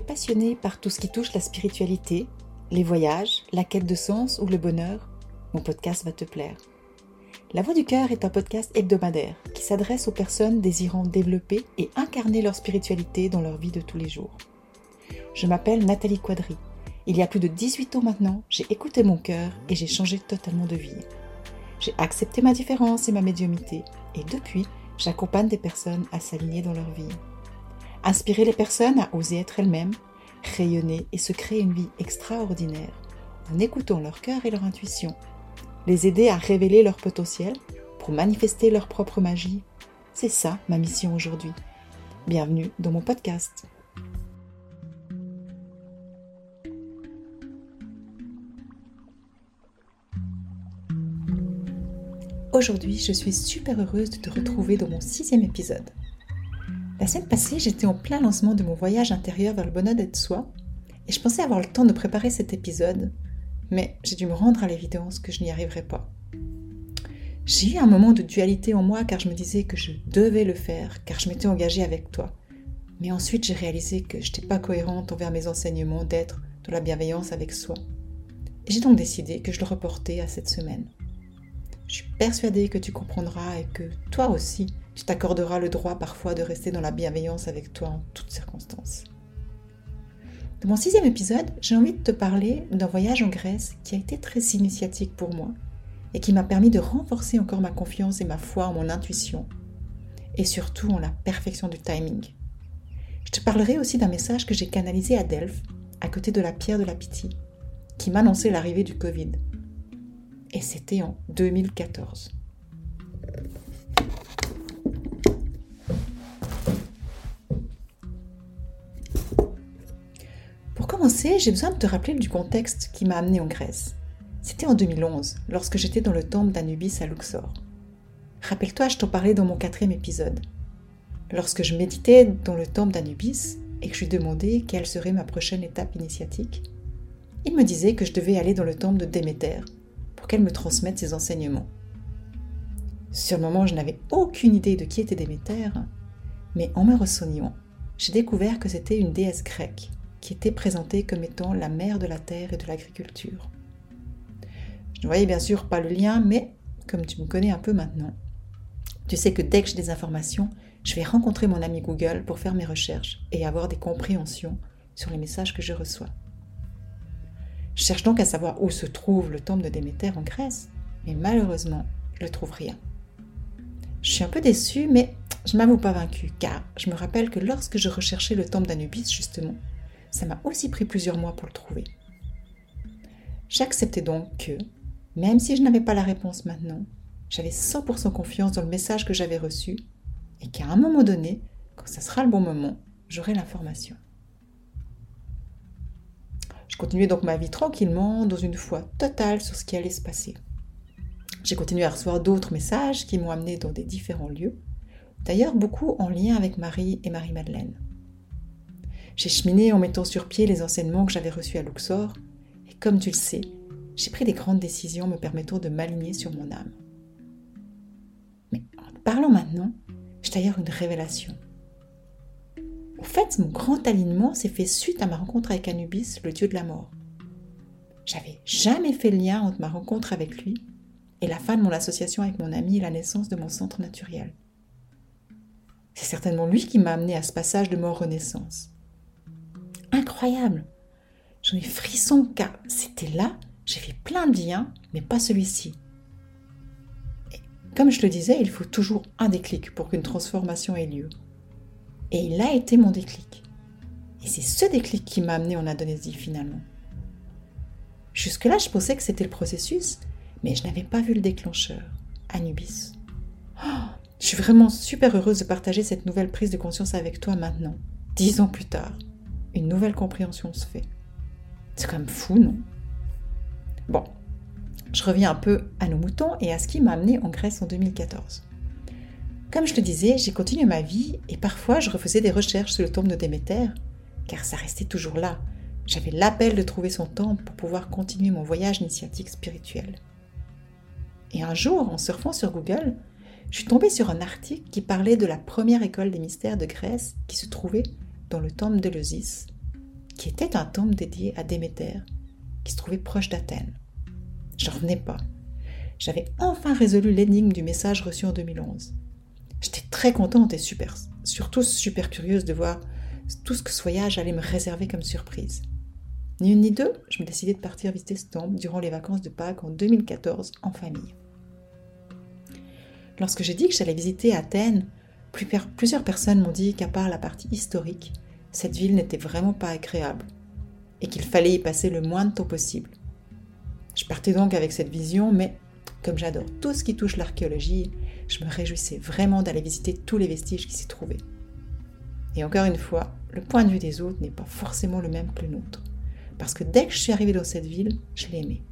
Passionné par tout ce qui touche la spiritualité, les voyages, la quête de sens ou le bonheur Mon podcast va te plaire. La Voix du Cœur est un podcast hebdomadaire qui s'adresse aux personnes désirant développer et incarner leur spiritualité dans leur vie de tous les jours. Je m'appelle Nathalie Quadri. Il y a plus de 18 ans maintenant, j'ai écouté mon cœur et j'ai changé totalement de vie. J'ai accepté ma différence et ma médiumité et depuis, j'accompagne des personnes à s'aligner dans leur vie. Inspirer les personnes à oser être elles-mêmes, rayonner et se créer une vie extraordinaire en écoutant leur cœur et leur intuition. Les aider à révéler leur potentiel pour manifester leur propre magie. C'est ça ma mission aujourd'hui. Bienvenue dans mon podcast. Aujourd'hui, je suis super heureuse de te retrouver dans mon sixième épisode. La semaine passée, j'étais en plein lancement de mon voyage intérieur vers le bonheur d'être soi, et je pensais avoir le temps de préparer cet épisode, mais j'ai dû me rendre à l'évidence que je n'y arriverais pas. J'ai eu un moment de dualité en moi car je me disais que je devais le faire, car je m'étais engagée avec toi. Mais ensuite, j'ai réalisé que je n'étais pas cohérente envers mes enseignements d'être de la bienveillance avec soi. J'ai donc décidé que je le reportais à cette semaine. Je suis persuadée que tu comprendras et que toi aussi, tu t'accorderas le droit parfois de rester dans la bienveillance avec toi en toutes circonstances. Dans mon sixième épisode, j'ai envie de te parler d'un voyage en Grèce qui a été très initiatique pour moi et qui m'a permis de renforcer encore ma confiance et ma foi en mon intuition et surtout en la perfection du timing. Je te parlerai aussi d'un message que j'ai canalisé à Delphes, à côté de la pierre de la pitié, qui m'annonçait l'arrivée du Covid. Et c'était en 2014. J'ai besoin de te rappeler du contexte qui m'a amené en Grèce. C'était en 2011, lorsque j'étais dans le temple d'Anubis à Luxor. Rappelle-toi, je t'en parlais dans mon quatrième épisode. Lorsque je méditais dans le temple d'Anubis et que je lui demandais quelle serait ma prochaine étape initiatique, il me disait que je devais aller dans le temple de Déméter pour qu'elle me transmette ses enseignements. Sur le moment, je n'avais aucune idée de qui était Déméter, mais en me renseignant, j'ai découvert que c'était une déesse grecque qui était présentée comme étant la mère de la terre et de l'agriculture. Je ne voyais bien sûr pas le lien, mais comme tu me connais un peu maintenant, tu sais que dès que j'ai des informations, je vais rencontrer mon ami Google pour faire mes recherches et avoir des compréhensions sur les messages que je reçois. Je cherche donc à savoir où se trouve le temple de Déméter en Grèce, mais malheureusement, je ne trouve rien. Je suis un peu déçue, mais je m'avoue pas vaincue, car je me rappelle que lorsque je recherchais le temple d'Anubis, justement, ça m'a aussi pris plusieurs mois pour le trouver. J'acceptais donc que, même si je n'avais pas la réponse maintenant, j'avais 100% confiance dans le message que j'avais reçu et qu'à un moment donné, quand ça sera le bon moment, j'aurai l'information. Je continuais donc ma vie tranquillement, dans une foi totale sur ce qui allait se passer. J'ai continué à recevoir d'autres messages qui m'ont amené dans des différents lieux, d'ailleurs beaucoup en lien avec Marie et Marie-Madeleine. J'ai cheminé en mettant sur pied les enseignements que j'avais reçus à Luxor, et comme tu le sais, j'ai pris des grandes décisions me permettant de m'aligner sur mon âme. Mais en parlant maintenant, j'ai d'ailleurs une révélation. Au fait, mon grand alignement s'est fait suite à ma rencontre avec Anubis, le dieu de la mort. J'avais jamais fait le lien entre ma rencontre avec lui et la fin de mon association avec mon ami et la naissance de mon centre naturel. C'est certainement lui qui m'a amené à ce passage de mort-renaissance incroyable. J'en ai frisson car c'était là, j'ai fait plein de liens, mais pas celui-ci. Comme je le disais, il faut toujours un déclic pour qu'une transformation ait lieu. Et il a été mon déclic. Et c'est ce déclic qui m'a amené en Indonésie finalement. Jusque-là, je pensais que c'était le processus, mais je n'avais pas vu le déclencheur, Anubis. Oh, je suis vraiment super heureuse de partager cette nouvelle prise de conscience avec toi maintenant, dix ans plus tard une nouvelle compréhension se fait. C'est quand même fou, non? Bon, je reviens un peu à nos moutons et à ce qui m'a amené en Grèce en 2014. Comme je le disais, j'ai continué ma vie et parfois je refaisais des recherches sur le tombe de Déméter, car ça restait toujours là. J'avais l'appel de trouver son temple pour pouvoir continuer mon voyage initiatique spirituel. Et un jour, en surfant sur Google, je suis tombée sur un article qui parlait de la première école des mystères de Grèce qui se trouvait dans le temple d'Eleusis, qui était un temple dédié à Déméter, qui se trouvait proche d'Athènes. Je n'en revenais pas. J'avais enfin résolu l'énigme du message reçu en 2011. J'étais très contente et super, surtout super curieuse de voir tout ce que ce voyage allait me réserver comme surprise. Ni une ni deux, je me décidais de partir visiter ce temple durant les vacances de Pâques en 2014 en famille. Lorsque j'ai dit que j'allais visiter Athènes, plusieurs personnes m'ont dit qu'à part la partie historique, cette ville n'était vraiment pas agréable et qu'il fallait y passer le moins de temps possible. Je partais donc avec cette vision, mais comme j'adore tout ce qui touche l'archéologie, je me réjouissais vraiment d'aller visiter tous les vestiges qui s'y trouvaient. Et encore une fois, le point de vue des autres n'est pas forcément le même que le nôtre. Parce que dès que je suis arrivée dans cette ville, je l'ai aimée.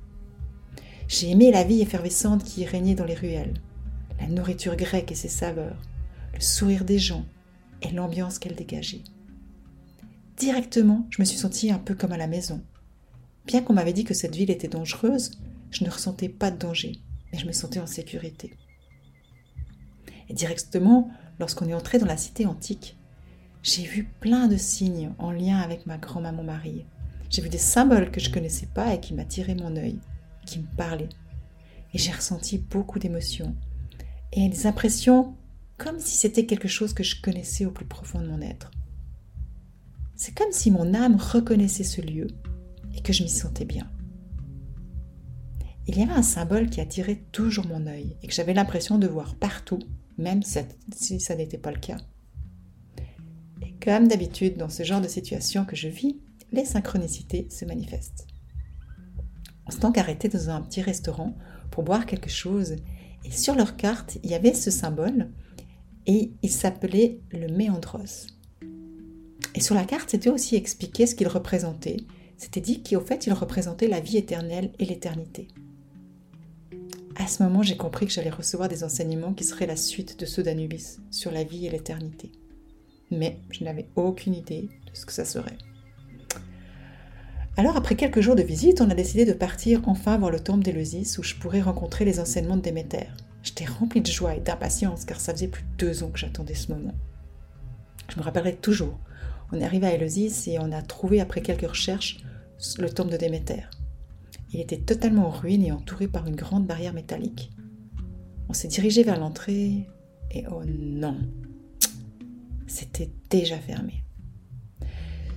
J'ai aimé la vie effervescente qui y régnait dans les ruelles, la nourriture grecque et ses saveurs, le sourire des gens et l'ambiance qu'elle dégageait. Directement, je me suis sentie un peu comme à la maison. Bien qu'on m'avait dit que cette ville était dangereuse, je ne ressentais pas de danger, mais je me sentais en sécurité. Et directement, lorsqu'on est entré dans la cité antique, j'ai vu plein de signes en lien avec ma grand-maman Marie. J'ai vu des symboles que je connaissais pas et qui m'attiraient mon œil, qui me parlaient. Et j'ai ressenti beaucoup d'émotions et des impressions comme si c'était quelque chose que je connaissais au plus profond de mon être. C'est comme si mon âme reconnaissait ce lieu et que je m'y sentais bien. Il y avait un symbole qui attirait toujours mon œil et que j'avais l'impression de voir partout, même si ça n'était pas le cas. Et comme d'habitude dans ce genre de situation que je vis, les synchronicités se manifestent. On s'est donc arrêté dans un petit restaurant pour boire quelque chose et sur leur carte, il y avait ce symbole et il s'appelait le méandros. Et sur la carte, c'était aussi expliqué ce qu'il représentait. C'était dit qu'au fait, il représentait la vie éternelle et l'éternité. À ce moment, j'ai compris que j'allais recevoir des enseignements qui seraient la suite de ceux d'Anubis sur la vie et l'éternité. Mais je n'avais aucune idée de ce que ça serait. Alors, après quelques jours de visite, on a décidé de partir enfin voir le temple d'Éleusis où je pourrais rencontrer les enseignements de Déméter. J'étais remplie de joie et d'impatience car ça faisait plus de deux ans que j'attendais ce moment. Je me rappellerai toujours. On est arrivé à Éleusis et on a trouvé, après quelques recherches, le temple de Déméter. Il était totalement en ruine et entouré par une grande barrière métallique. On s'est dirigé vers l'entrée et oh non, c'était déjà fermé.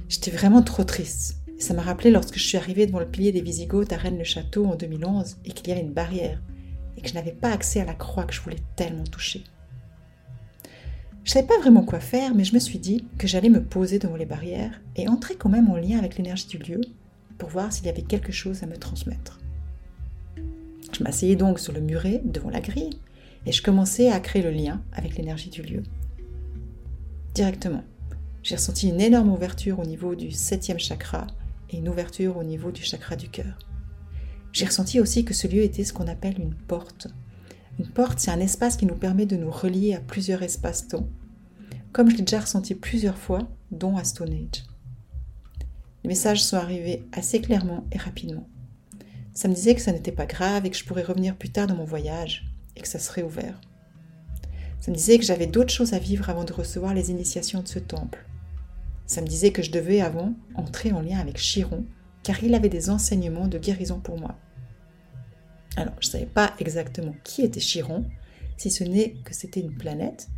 J'étais vraiment trop triste ça m'a rappelé lorsque je suis arrivée devant le pilier des Visigoths à Rennes-le-Château en 2011 et qu'il y avait une barrière et que je n'avais pas accès à la croix que je voulais tellement toucher. Je ne savais pas vraiment quoi faire, mais je me suis dit que j'allais me poser devant les barrières et entrer quand même en lien avec l'énergie du lieu pour voir s'il y avait quelque chose à me transmettre. Je m'asseyais donc sur le muret devant la grille et je commençais à créer le lien avec l'énergie du lieu. Directement, j'ai ressenti une énorme ouverture au niveau du septième chakra et une ouverture au niveau du chakra du cœur. J'ai ressenti aussi que ce lieu était ce qu'on appelle une porte. Une porte, c'est un espace qui nous permet de nous relier à plusieurs espaces-temps, comme je l'ai déjà ressenti plusieurs fois, dont à Stone Age. Les messages sont arrivés assez clairement et rapidement. Ça me disait que ça n'était pas grave et que je pourrais revenir plus tard dans mon voyage et que ça serait ouvert. Ça me disait que j'avais d'autres choses à vivre avant de recevoir les initiations de ce temple ça me disait que je devais avant entrer en lien avec Chiron, car il avait des enseignements de guérison pour moi. Alors, je ne savais pas exactement qui était Chiron, si ce n'est que c'était une planète.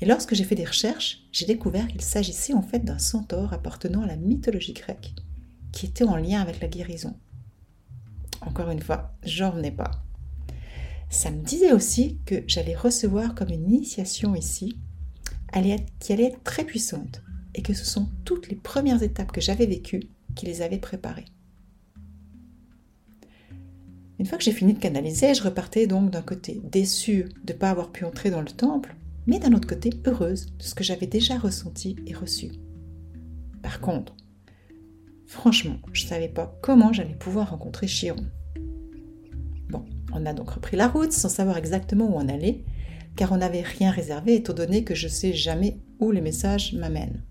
Et lorsque j'ai fait des recherches, j'ai découvert qu'il s'agissait en fait d'un centaure appartenant à la mythologie grecque, qui était en lien avec la guérison. Encore une fois, j'en revenais pas. Ça me disait aussi que j'allais recevoir comme une initiation ici, qui allait être très puissante, et que ce sont toutes les premières étapes que j'avais vécues qui les avaient préparées. Une fois que j'ai fini de canaliser, je repartais donc d'un côté déçue de ne pas avoir pu entrer dans le temple, mais d'un autre côté heureuse de ce que j'avais déjà ressenti et reçu. Par contre, franchement, je ne savais pas comment j'allais pouvoir rencontrer Chiron. Bon, on a donc repris la route sans savoir exactement où on allait, car on n'avait rien réservé étant donné que je ne sais jamais où les messages m'amènent.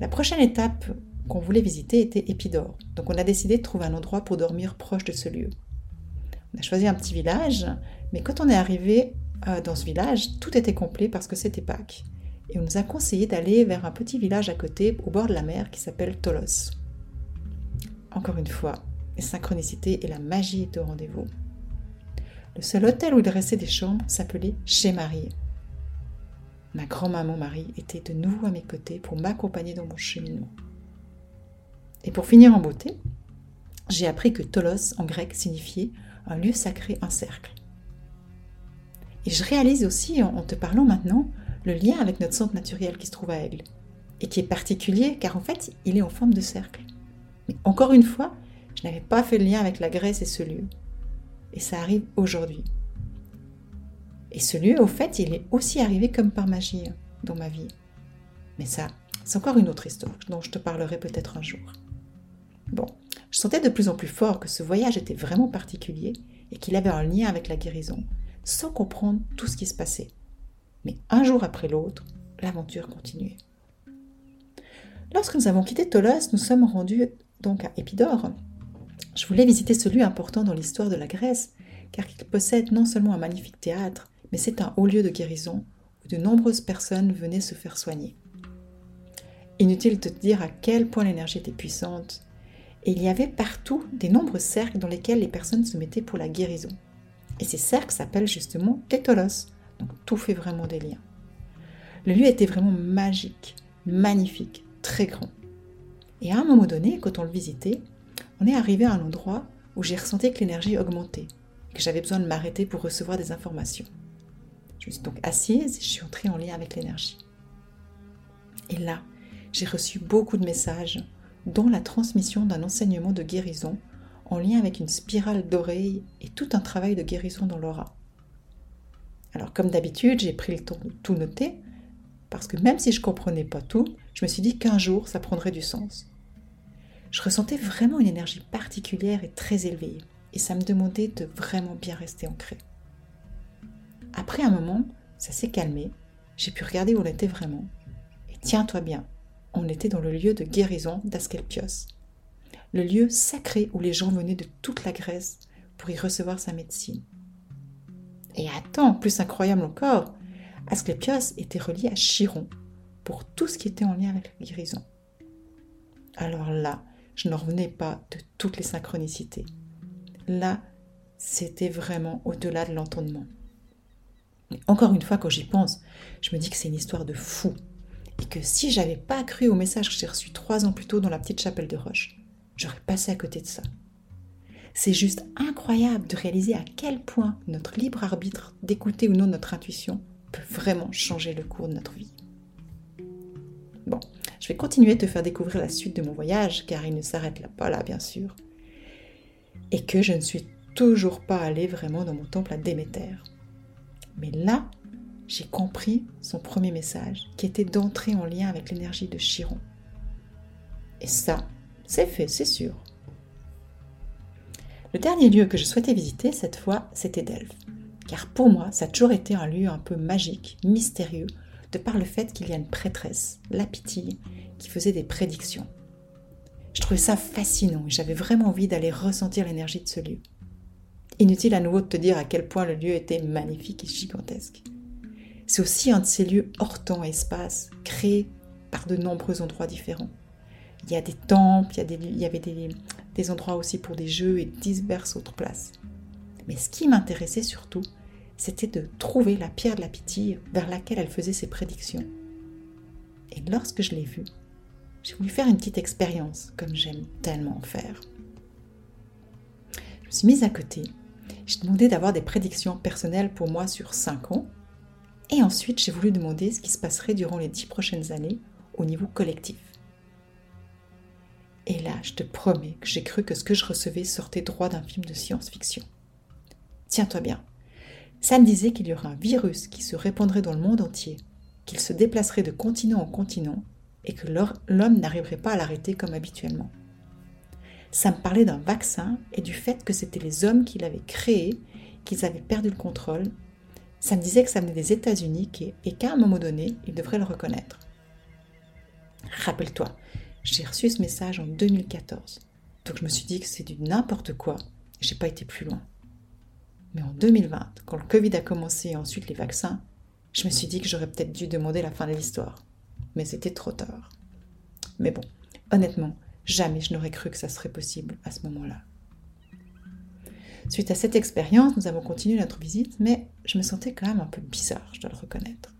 La prochaine étape qu'on voulait visiter était Épidore, donc on a décidé de trouver un endroit pour dormir proche de ce lieu. On a choisi un petit village, mais quand on est arrivé euh, dans ce village, tout était complet parce que c'était Pâques. et on nous a conseillé d'aller vers un petit village à côté au bord de la mer qui s'appelle Tolos. Encore une fois, les synchronicités et la magie étaient au rendez-vous. Le seul hôtel où il restait des chambres s'appelait Chez Marie. Ma grand-maman Marie était de nouveau à mes côtés pour m'accompagner dans mon cheminement. Et pour finir en beauté, j'ai appris que Tolos en grec signifiait un lieu sacré, un cercle. Et je réalise aussi, en te parlant maintenant, le lien avec notre centre naturel qui se trouve à Aigle, et qui est particulier car en fait, il est en forme de cercle. Mais encore une fois, je n'avais pas fait le lien avec la Grèce et ce lieu. Et ça arrive aujourd'hui. Et ce lieu, au fait, il est aussi arrivé comme par magie hein, dans ma vie. Mais ça, c'est encore une autre histoire dont je te parlerai peut-être un jour. Bon, je sentais de plus en plus fort que ce voyage était vraiment particulier et qu'il avait un lien avec la guérison, sans comprendre tout ce qui se passait. Mais un jour après l'autre, l'aventure continuait. Lorsque nous avons quitté Tolos, nous sommes rendus donc à Épidore. Je voulais visiter ce lieu important dans l'histoire de la Grèce, car il possède non seulement un magnifique théâtre, mais c'est un haut lieu de guérison où de nombreuses personnes venaient se faire soigner. Inutile de te dire à quel point l'énergie était puissante, et il y avait partout des nombreux cercles dans lesquels les personnes se mettaient pour la guérison. Et ces cercles s'appellent justement Tétolos, donc tout fait vraiment des liens. Le lieu était vraiment magique, magnifique, très grand. Et à un moment donné, quand on le visitait, on est arrivé à un endroit où j'ai ressenti que l'énergie augmentait, et que j'avais besoin de m'arrêter pour recevoir des informations. Je me suis donc assise et je suis entrée en lien avec l'énergie. Et là, j'ai reçu beaucoup de messages, dont la transmission d'un enseignement de guérison en lien avec une spirale d'oreille et tout un travail de guérison dans l'aura. Alors comme d'habitude, j'ai pris le temps de tout noter, parce que même si je ne comprenais pas tout, je me suis dit qu'un jour, ça prendrait du sens. Je ressentais vraiment une énergie particulière et très élevée, et ça me demandait de vraiment bien rester ancré. Après un moment, ça s'est calmé, j'ai pu regarder où on était vraiment. Et tiens-toi bien, on était dans le lieu de guérison d'Asclepios, le lieu sacré où les gens venaient de toute la Grèce pour y recevoir sa médecine. Et attends, plus incroyable encore, Asclepios était relié à Chiron pour tout ce qui était en lien avec la guérison. Alors là, je ne revenais pas de toutes les synchronicités. Là, c'était vraiment au-delà de l'entendement encore une fois, quand j'y pense, je me dis que c'est une histoire de fou. Et que si j'avais pas cru au message que j'ai reçu trois ans plus tôt dans la petite chapelle de Roche, j'aurais passé à côté de ça. C'est juste incroyable de réaliser à quel point notre libre arbitre d'écouter ou non notre intuition peut vraiment changer le cours de notre vie. Bon, je vais continuer de te faire découvrir la suite de mon voyage, car il ne s'arrête là pas là, bien sûr. Et que je ne suis toujours pas allée vraiment dans mon temple à Déméter. Mais là, j'ai compris son premier message, qui était d'entrer en lien avec l'énergie de Chiron. Et ça, c'est fait, c'est sûr. Le dernier lieu que je souhaitais visiter cette fois, c'était Delphes. Car pour moi, ça a toujours été un lieu un peu magique, mystérieux, de par le fait qu'il y a une prêtresse, la Pitille, qui faisait des prédictions. Je trouvais ça fascinant et j'avais vraiment envie d'aller ressentir l'énergie de ce lieu. Inutile à nouveau de te dire à quel point le lieu était magnifique et gigantesque. C'est aussi un de ces lieux hors temps et espace, créés par de nombreux endroits différents. Il y a des temples, il y, avait des, des endroits aussi pour des jeux et diverses autres places. Mais ce qui m'intéressait surtout, c'était de trouver la pierre de la pitié vers laquelle elle faisait ses prédictions. Et lorsque je l'ai vue, j'ai voulu faire une petite expérience, comme j'aime tellement faire. Je me suis mise à côté j'ai demandé d'avoir des prédictions personnelles pour moi sur 5 ans. Et ensuite, j'ai voulu demander ce qui se passerait durant les 10 prochaines années au niveau collectif. Et là, je te promets que j'ai cru que ce que je recevais sortait droit d'un film de science-fiction. Tiens-toi bien. Ça me disait qu'il y aurait un virus qui se répandrait dans le monde entier, qu'il se déplacerait de continent en continent et que l'homme n'arriverait pas à l'arrêter comme habituellement. Ça me parlait d'un vaccin et du fait que c'était les hommes qui l'avaient créé, qu'ils avaient perdu le contrôle. Ça me disait que ça venait des États-Unis et qu'à un moment donné, ils devraient le reconnaître. Rappelle-toi, j'ai reçu ce message en 2014. Donc je me suis dit que c'est du n'importe quoi. J'ai pas été plus loin. Mais en 2020, quand le Covid a commencé et ensuite les vaccins, je me suis dit que j'aurais peut-être dû demander la fin de l'histoire. Mais c'était trop tard. Mais bon, honnêtement, jamais je n'aurais cru que ça serait possible à ce moment-là. Suite à cette expérience, nous avons continué notre visite, mais je me sentais quand même un peu bizarre, je dois le reconnaître.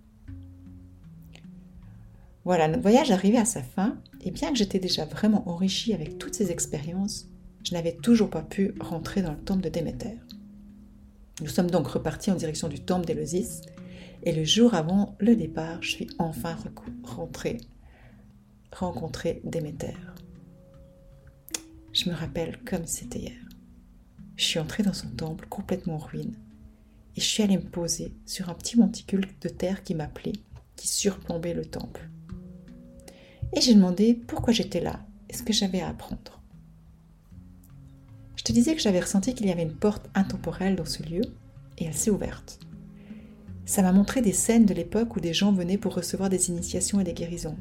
Voilà, notre voyage arrivait à sa fin, et bien que j'étais déjà vraiment enrichie avec toutes ces expériences, je n'avais toujours pas pu rentrer dans le temple de Déméter. Nous sommes donc repartis en direction du temple d'Éleusis, et le jour avant le départ, je suis enfin rentrée, rencontrée Déméter. Je me rappelle comme c'était hier. Je suis entrée dans son temple complètement en ruine, et je suis allée me poser sur un petit monticule de terre qui m'appelait, qui surplombait le temple. Et j'ai demandé pourquoi j'étais là et ce que j'avais à apprendre. Je te disais que j'avais ressenti qu'il y avait une porte intemporelle dans ce lieu, et elle s'est ouverte. Ça m'a montré des scènes de l'époque où des gens venaient pour recevoir des initiations et des guérisons.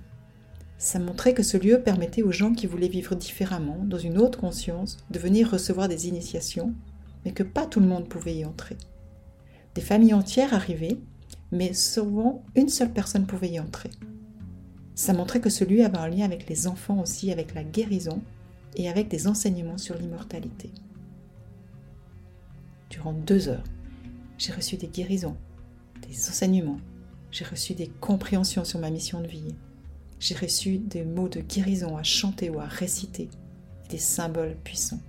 Ça montrait que ce lieu permettait aux gens qui voulaient vivre différemment, dans une autre conscience, de venir recevoir des initiations, mais que pas tout le monde pouvait y entrer. Des familles entières arrivaient, mais souvent une seule personne pouvait y entrer. Ça montrait que ce lieu avait un lien avec les enfants aussi, avec la guérison et avec des enseignements sur l'immortalité. Durant deux heures, j'ai reçu des guérisons, des enseignements, j'ai reçu des compréhensions sur ma mission de vie, j'ai reçu des mots de guérison à chanter ou à réciter, des symboles puissants.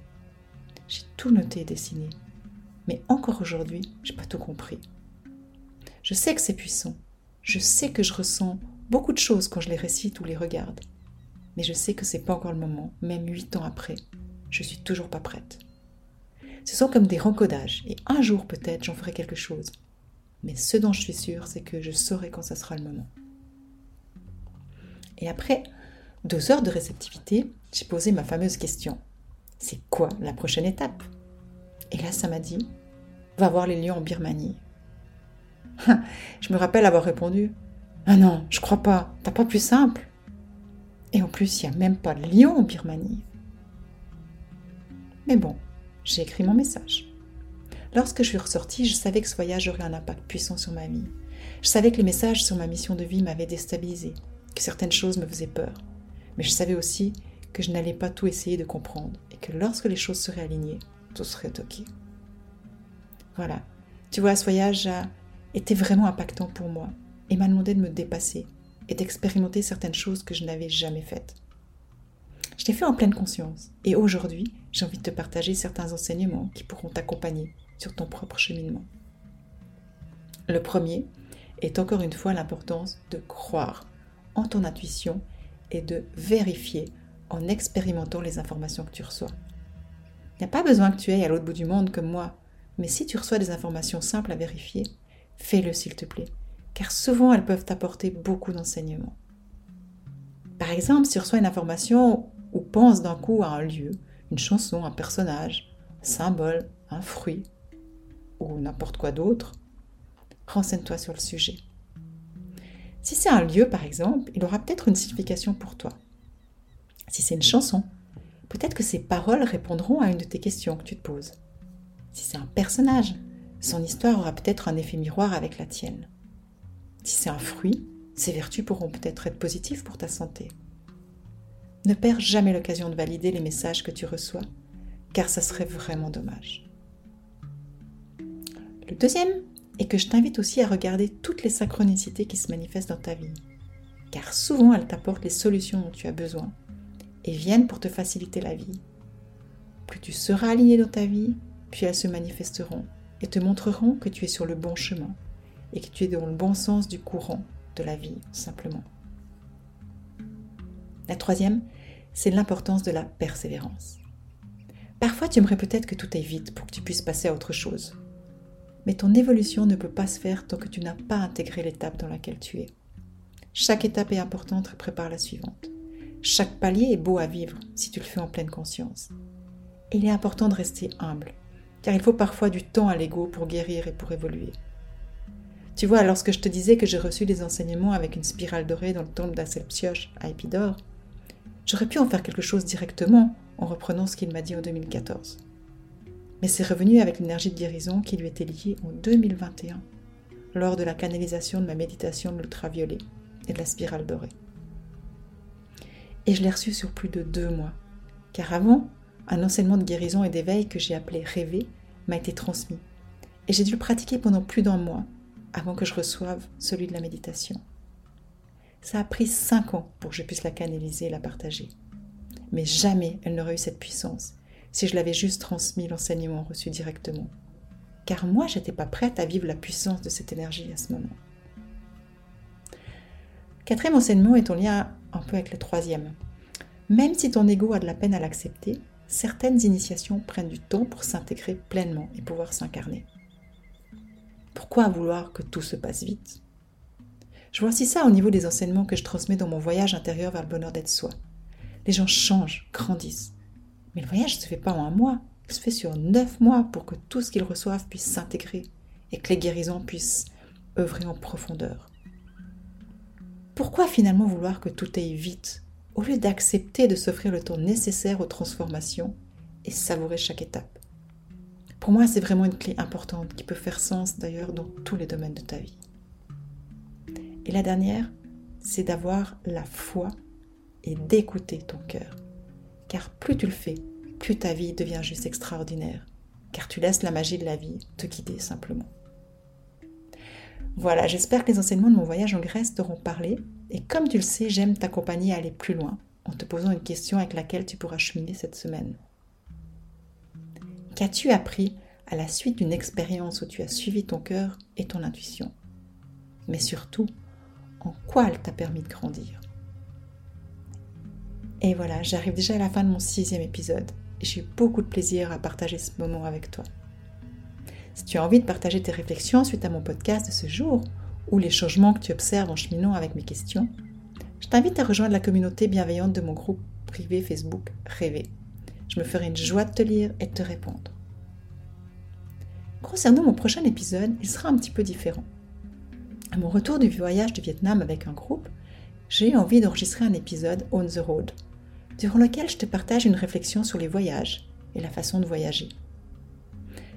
J'ai tout noté et dessiné, mais encore aujourd'hui, j'ai pas tout compris. Je sais que c'est puissant, je sais que je ressens beaucoup de choses quand je les récite ou les regarde, mais je sais que c'est pas encore le moment, même huit ans après. Je suis toujours pas prête. Ce sont comme des rencodages, et un jour peut-être j'en ferai quelque chose. Mais ce dont je suis sûre, c'est que je saurai quand ça sera le moment. Et après deux heures de réceptivité, j'ai posé ma fameuse question. C'est quoi la prochaine étape? Et là, ça m'a dit, va voir les lions en Birmanie. je me rappelle avoir répondu, ah non, je crois pas, t'as pas plus simple. Et en plus, il n'y a même pas de lion en Birmanie. Mais bon, j'ai écrit mon message. Lorsque je suis ressortie, je savais que ce voyage aurait un impact puissant sur ma vie. Je savais que les messages sur ma mission de vie m'avaient déstabilisée, que certaines choses me faisaient peur. Mais je savais aussi que je n'allais pas tout essayer de comprendre et que lorsque les choses seraient alignées, tout serait OK. Voilà. Tu vois, ce voyage a été vraiment impactant pour moi et m'a demandé de me dépasser et d'expérimenter certaines choses que je n'avais jamais faites. Je l'ai fait en pleine conscience et aujourd'hui, j'ai envie de te partager certains enseignements qui pourront t'accompagner sur ton propre cheminement. Le premier est encore une fois l'importance de croire en ton intuition et de vérifier en expérimentant les informations que tu reçois. Il n'y a pas besoin que tu ailles à l'autre bout du monde comme moi, mais si tu reçois des informations simples à vérifier, fais-le s'il te plaît car souvent elles peuvent apporter beaucoup d'enseignements. Par exemple, si tu reçois une information ou penses d'un coup à un lieu, une chanson, un personnage, un symbole, un fruit, ou n'importe quoi d'autre, renseigne-toi sur le sujet. Si c'est un lieu, par exemple, il aura peut-être une signification pour toi. Si c'est une chanson, peut-être que ses paroles répondront à une de tes questions que tu te poses. Si c'est un personnage, son histoire aura peut-être un effet miroir avec la tienne. Si c'est un fruit, ses vertus pourront peut-être être positives pour ta santé. Ne perds jamais l'occasion de valider les messages que tu reçois, car ça serait vraiment dommage. Le deuxième est que je t'invite aussi à regarder toutes les synchronicités qui se manifestent dans ta vie, car souvent elles t'apportent les solutions dont tu as besoin et viennent pour te faciliter la vie. Plus tu seras aligné dans ta vie, puis elles se manifesteront et te montreront que tu es sur le bon chemin et que tu es dans le bon sens du courant de la vie, simplement. La troisième, c'est l'importance de la persévérance. Parfois, tu aimerais peut-être que tout aille vite pour que tu puisses passer à autre chose. Mais ton évolution ne peut pas se faire tant que tu n'as pas intégré l'étape dans laquelle tu es. Chaque étape est importante et prépare la suivante. Chaque palier est beau à vivre si tu le fais en pleine conscience. Il est important de rester humble, car il faut parfois du temps à l'ego pour guérir et pour évoluer. Tu vois, lorsque je te disais que j'ai reçu des enseignements avec une spirale dorée dans le temple d'Aselpsioche à Épidore, j'aurais pu en faire quelque chose directement en reprenant ce qu'il m'a dit en 2014. Mais c'est revenu avec l'énergie de guérison qui lui était liée en 2021, lors de la canalisation de ma méditation de l'ultraviolet et de la spirale dorée. Et je l'ai reçu sur plus de deux mois, car avant, un enseignement de guérison et d'éveil que j'ai appelé rêver m'a été transmis. Et j'ai dû le pratiquer pendant plus d'un mois avant que je reçoive celui de la méditation. Ça a pris cinq ans pour que je puisse la canaliser et la partager. Mais jamais elle n'aurait eu cette puissance si je l'avais juste transmis l'enseignement reçu directement. Car moi, j'étais pas prête à vivre la puissance de cette énergie à ce moment. Quatrième enseignement est en lien un peu avec le troisième. Même si ton ego a de la peine à l'accepter, certaines initiations prennent du temps pour s'intégrer pleinement et pouvoir s'incarner. Pourquoi vouloir que tout se passe vite? Je vois aussi ça au niveau des enseignements que je transmets dans mon voyage intérieur vers le bonheur d'être soi. Les gens changent, grandissent. Mais le voyage ne se fait pas en un mois, il se fait sur neuf mois pour que tout ce qu'ils reçoivent puisse s'intégrer et que les guérisons puissent œuvrer en profondeur. Pourquoi finalement vouloir que tout aille vite au lieu d'accepter de s'offrir le temps nécessaire aux transformations et savourer chaque étape pour moi, c'est vraiment une clé importante qui peut faire sens d'ailleurs dans tous les domaines de ta vie. Et la dernière, c'est d'avoir la foi et d'écouter ton cœur. Car plus tu le fais, plus ta vie devient juste extraordinaire. Car tu laisses la magie de la vie te guider simplement. Voilà, j'espère que les enseignements de mon voyage en Grèce t'auront parlé. Et comme tu le sais, j'aime t'accompagner à aller plus loin en te posant une question avec laquelle tu pourras cheminer cette semaine. Qu'as-tu appris à la suite d'une expérience où tu as suivi ton cœur et ton intuition? Mais surtout, en quoi elle t'a permis de grandir? Et voilà, j'arrive déjà à la fin de mon sixième épisode j'ai eu beaucoup de plaisir à partager ce moment avec toi. Si tu as envie de partager tes réflexions suite à mon podcast de ce jour ou les changements que tu observes en cheminant avec mes questions, je t'invite à rejoindre la communauté bienveillante de mon groupe privé Facebook Rêver. Je me ferai une joie de te lire et de te répondre. Concernant mon prochain épisode, il sera un petit peu différent. À mon retour du voyage du Vietnam avec un groupe, j'ai eu envie d'enregistrer un épisode On the Road, durant lequel je te partage une réflexion sur les voyages et la façon de voyager.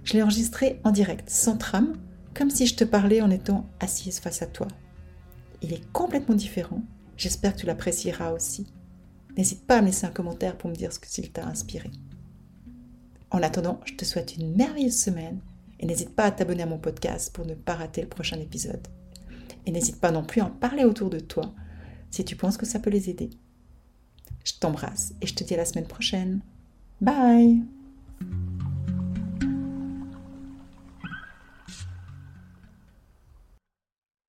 Je l'ai enregistré en direct, sans trame, comme si je te parlais en étant assise face à toi. Il est complètement différent, j'espère que tu l'apprécieras aussi. N'hésite pas à me laisser un commentaire pour me dire ce que s'il t'a inspiré. En attendant, je te souhaite une merveilleuse semaine et n'hésite pas à t'abonner à mon podcast pour ne pas rater le prochain épisode. Et n'hésite pas non plus à en parler autour de toi si tu penses que ça peut les aider. Je t'embrasse et je te dis à la semaine prochaine. Bye